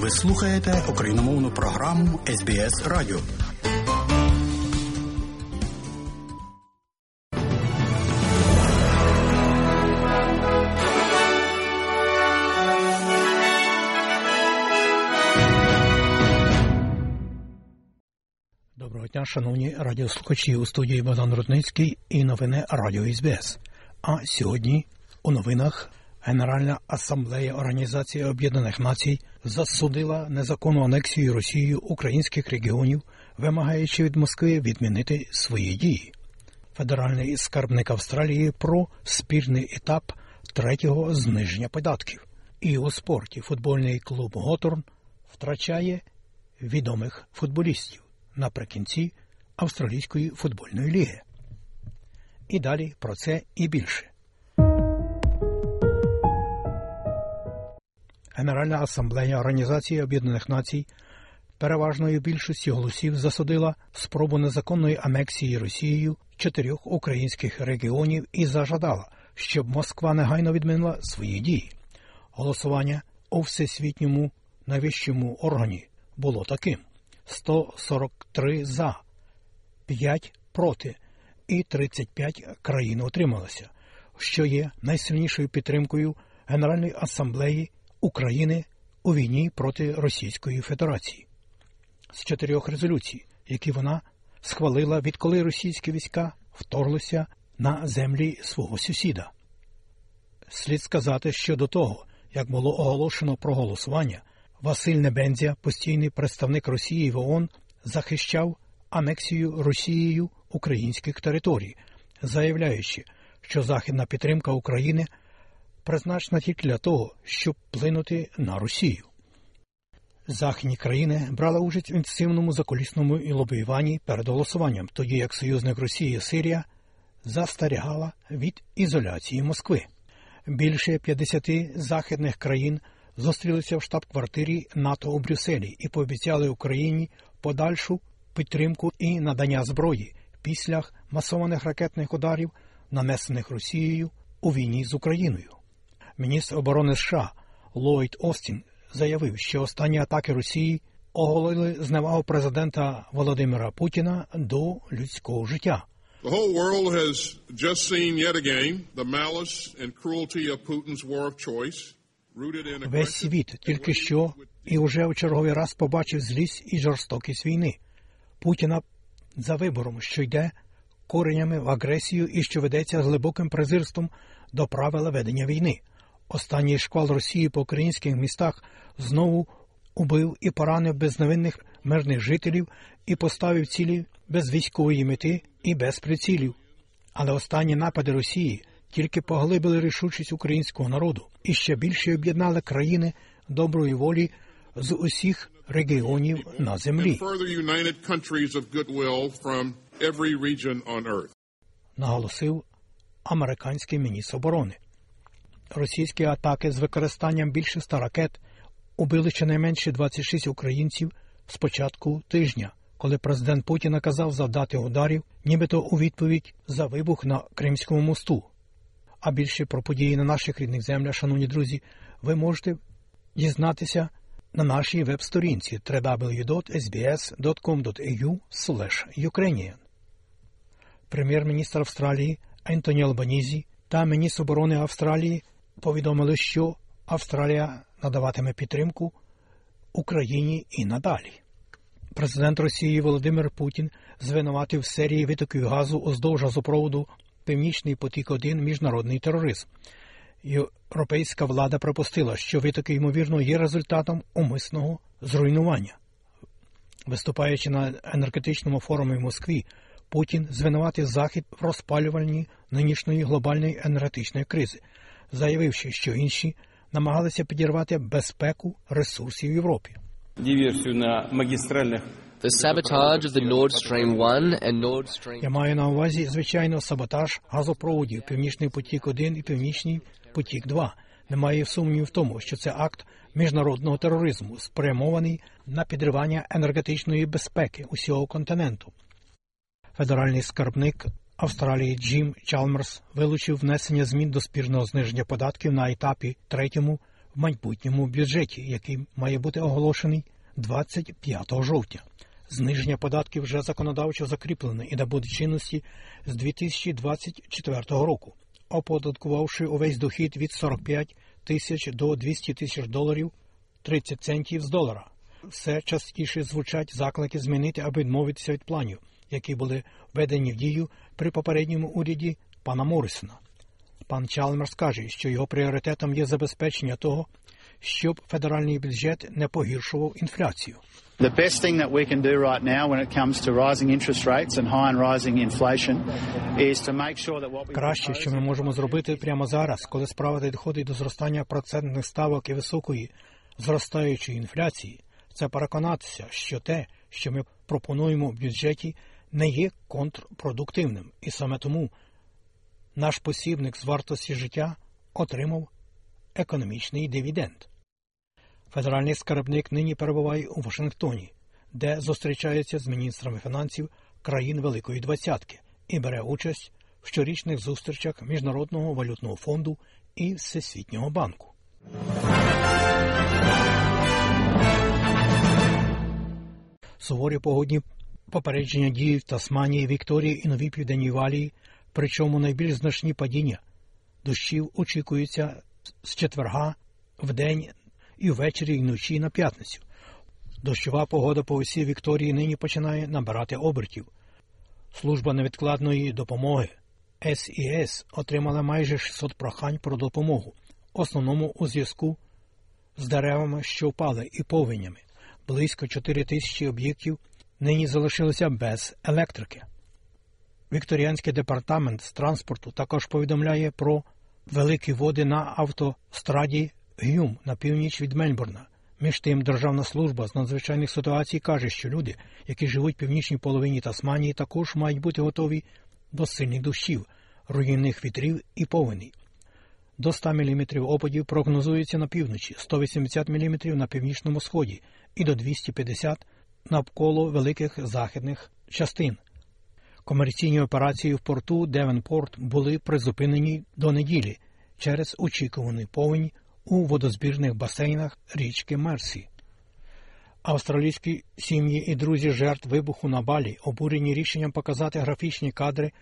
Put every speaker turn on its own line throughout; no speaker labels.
Ви слухаєте україномовну програму СБС Радіо.
Доброго дня, шановні радіослухачі у студії Богдан Рудницький і новини Радіо СБС. А сьогодні у новинах Генеральна асамблея Організації Об'єднаних Націй засудила незаконну анексію Росією українських регіонів, вимагаючи від Москви відмінити свої дії. Федеральний скарбник Австралії про спірний етап третього зниження податків. І у спорті футбольний клуб Готорн втрачає відомих футболістів наприкінці Австралійської футбольної ліги. І далі про це і більше. Генеральна асамблея Організації Об'єднаних Націй переважною більшістю голосів засудила спробу незаконної анексії Росією чотирьох українських регіонів і зажадала, щоб Москва негайно відмінила свої дії. Голосування у всесвітньому найвищому органі було таким: 143 за, 5 проти і 35 країн утрималося, що є найсильнішою підтримкою Генеральної асамблеї України у війні проти Російської Федерації. З чотирьох резолюцій, які вона схвалила, відколи російські війська вторглися на землі свого сусіда. Слід сказати, що до того, як було оголошено про голосування, Василь Небензя, постійний представник Росії в ООН, захищав анексію Росією українських територій, заявляючи, що західна підтримка України призначена тільки для того, щоб вплинути на Росію. Західні країни брали участь в інтенсивному заколісному і лобіюванні перед голосуванням, тоді як союзник Росії Сирія застерігала від ізоляції Москви. Більше 50 західних країн зустрілися в штаб-квартирі НАТО у Брюсселі і пообіцяли Україні подальшу підтримку і надання зброї після масованих ракетних ударів, нанесених Росією у війні з Україною. Міністр оборони США Ллойд Остін заявив, що останні атаки Росії оголили зневагу президента Володимира Путіна до людського життя.
The whole world has just seen yet again the malice and cruelty of Putin's war of choice,
Весь світ тільки що і вже в черговий раз побачив злість і жорстокість війни Путіна за вибором, що йде коренями в агресію і що ведеться глибоким презирством до правила ведення війни. Останній шквал Росії по українських містах знову убив і поранив безневинних мирних жителів і поставив цілі без військової мети і без прицілів. Але останні напади Росії тільки поглибили рішучість українського народу і ще більше об'єднали країни доброї волі з усіх регіонів на землі. наголосив американський міністр оборони. Російські атаки з використанням більше ста ракет убили щонайменше 26 українців з початку тижня, коли президент Путін наказав завдати ударів, нібито у відповідь за вибух на Кримському мосту. А більше про події на наших рідних землях, шановні друзі, ви можете дізнатися на нашій веб-сторінці www.sbs.com.au Ukrainian. Прем'єр-міністр Австралії Ентоні Албанізі та міністр оборони Австралії повідомили, що Австралія надаватиме підтримку Україні і надалі. Президент Росії Володимир Путін звинуватив серії витоків газу уздовж газопроводу Північний потік 1 міжнародний тероризм. Європейська влада припустила, що витоки, ймовірно, є результатом умисного зруйнування. Виступаючи на енергетичному форумі в Москві, Путін звинуватив Захід в розпалюванні нинішньої глобальної енергетичної кризи, заявивши, що інші намагалися підірвати безпеку ресурсів Європі.
диверсию на магистральных
The sabotage of the Nord Stream 1 and Nord Stream
Я маю на увазі, звичайно, саботаж газопроводів Північний потік 1 і Північний потік 2 Немає сумнівів в тому, що це акт міжнародного тероризму, спрямований на підривання енергетичної безпеки усього континенту. Федеральний скарбник Австралії Джим Чалмерс вилучив внесення змін до спірного зниження податків на етапі третьому в майбутньому бюджеті, який має бути оголошений 25 жовтня. Зниження податків вже законодавчо закріплене і набуде чинності з 2024 року, оподаткувавши увесь дохід від 45 тисяч до 200 тисяч доларів 30 центів з долара. Все частіше звучать заклики змінити або відмовитися від планів, які були введені в дію при попередньому уряді пана Моррисона. Пан Чалмерс каже, що його пріоритетом є забезпечення того, щоб федеральний бюджет не погіршував інфляцію.
The best thing that we can do right now when it comes to rising interest rates and high and rising inflation is to make sure that what we
Краще, що ми можемо зробити прямо зараз, коли справа доходить до зростання процентних ставок і високої зростаючої інфляції, це переконатися, що те, що ми пропонуємо в бюджеті, не є контрпродуктивним, і саме тому наш посібник з вартості життя отримав економічний дивіденд. Федеральний скарбник нині перебуває у Вашингтоні, де зустрічається з міністрами фінансів країн Великої Двадцятки і бере участь в щорічних зустрічах Міжнародного валютного фонду і Всесвітнього банку. Суворі погодні попередження дії в Тасманії, Вікторії і Новій Південній Валії, причому найбільш значні падіння дощів очікуються з четверга в день і ввечері і вночі на п'ятницю. Дощова погода по усій Вікторії нині починає набирати обертів. Служба невідкладної допомоги СІС отримала майже 600 прохань про допомогу, основному у зв'язку з деревами, що впали, і повенями. Близько 4 тисячі об'єктів нині залишилися без електрики. Вікторіанський департамент з транспорту також повідомляє про великі води на автостраді Гюм на північ від Мельбурна. Між тим, Державна служба з надзвичайних ситуацій каже, що люди, які живуть в північній половині Тасманії, також мають бути готові до сильних дощів, руйнівних вітрів і повеней. До 100 мм опадів прогнозується на півночі, 180 мм на північному сході і до 250 навколо великих західних частин. Комерційні операції в порту Девенпорт були призупинені до неділі через очікуваний повінь у водозбірних басейнах річки Мерсі. Австралійські сім'ї і друзі жертв вибуху на балі обурені рішенням показати графічні кадри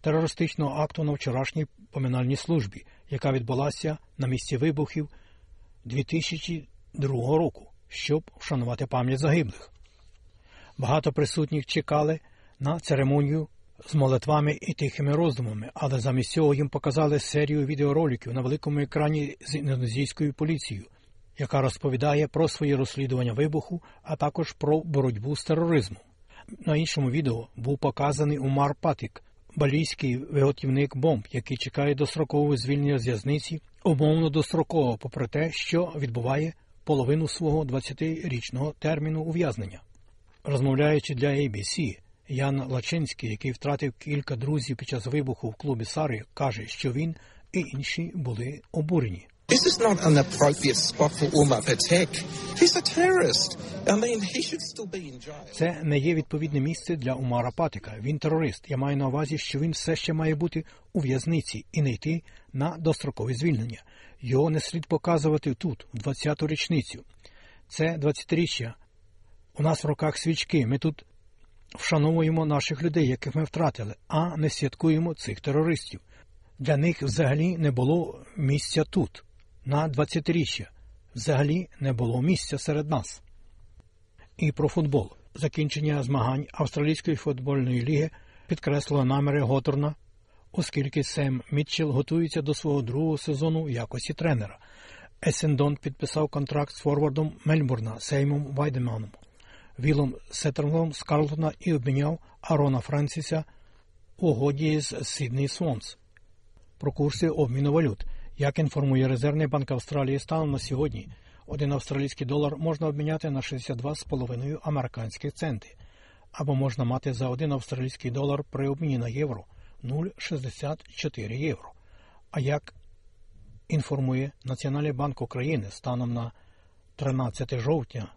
терористичного акту на вчорашній поминальній службі, яка відбулася на місці вибухів 2002 року, щоб вшанувати пам'ять загиблих. Багато присутніх чекали на церемонію з молитвами і тихими роздумами, але замість цього їм показали серію відеороликів на великому екрані з індонезійською поліцією, яка розповідає про свої розслідування вибуху, а також про боротьбу з тероризмом. На іншому відео був показаний Умар Патик, балійський виготівник бомб, який чекає дострокового звільнення з в'язниці, умовно достроково, попри те, що відбуває половину свого 20-річного терміну ув'язнення. Розмовляючи для ABC, Ян Лачинський, який втратив кілька друзів під час вибуху в клубі Сари, каже, що він і інші були обурені.
This is not an appropriate spot for Umar Patek. He's a terrorist. I mean, he should still be in jail.
Це не є відповідне місце для Умара Патика. Він терорист. Я маю на увазі, що він все ще має бути у в'язниці і не йти на дострокове звільнення. Його не слід показувати тут, в 20-ту річницю. Це 20-річчя. У нас в руках свічки. Ми тут вшановуємо наших людей, яких ми втратили, а не святкуємо цих терористів. Для них взагалі не було місця тут, на 20-річчя. Взагалі не було місця серед нас. І про футбол. Закінчення змагань Австралійської футбольної ліги підкреслило наміри Готорна, оскільки Сем Мітчелл готується до свого другого сезону в якості тренера. Есендон підписав контракт з форвардом Мельбурна Сеймом Вайдеманом. Вілом Сеттерлом з Карлтона і обміняв Арона Франсіса угоді з Сідней Свонс. Про курси обміну валют. Як інформує Резервний банк Австралії станом на сьогодні, один австралійський долар можна обміняти на 62,5 американських центи, або можна мати за один австралійський долар при обміні на євро 0,64 євро. А як інформує Національний банк України станом на 13 жовтня,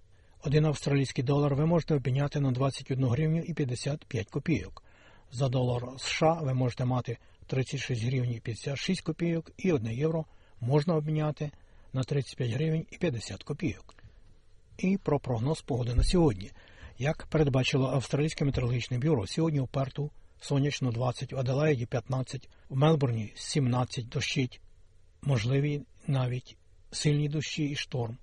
один австралійський долар ви можете обміняти на 21 гривню і 55 копійок. За долар США ви можете мати 36 гривень і 56 копійок і 1 євро можна обміняти на 35 гривень і 50 копійок. І про прогноз погоди на сьогодні. Як передбачило Австралійське метеорологічне бюро, сьогодні у Перту сонячно 20, в Аделаїді 15, в Мелбурні 17 дощить, можливі навіть сильні дощі і шторм.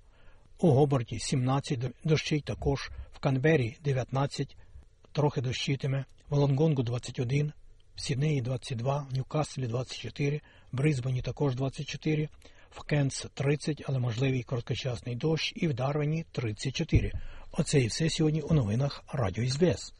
У Гобарті 17 дощить також, в Канбері 19, трохи дощитиме, в Лонгонгу 21, в Сіднеї 22, в Ньюкаслі 24, в Брисбені також 24, в Кенс 30, але можливий короткочасний дощ, і в Дарвені 34. Оце і все сьогодні у новинах Радіо СБС.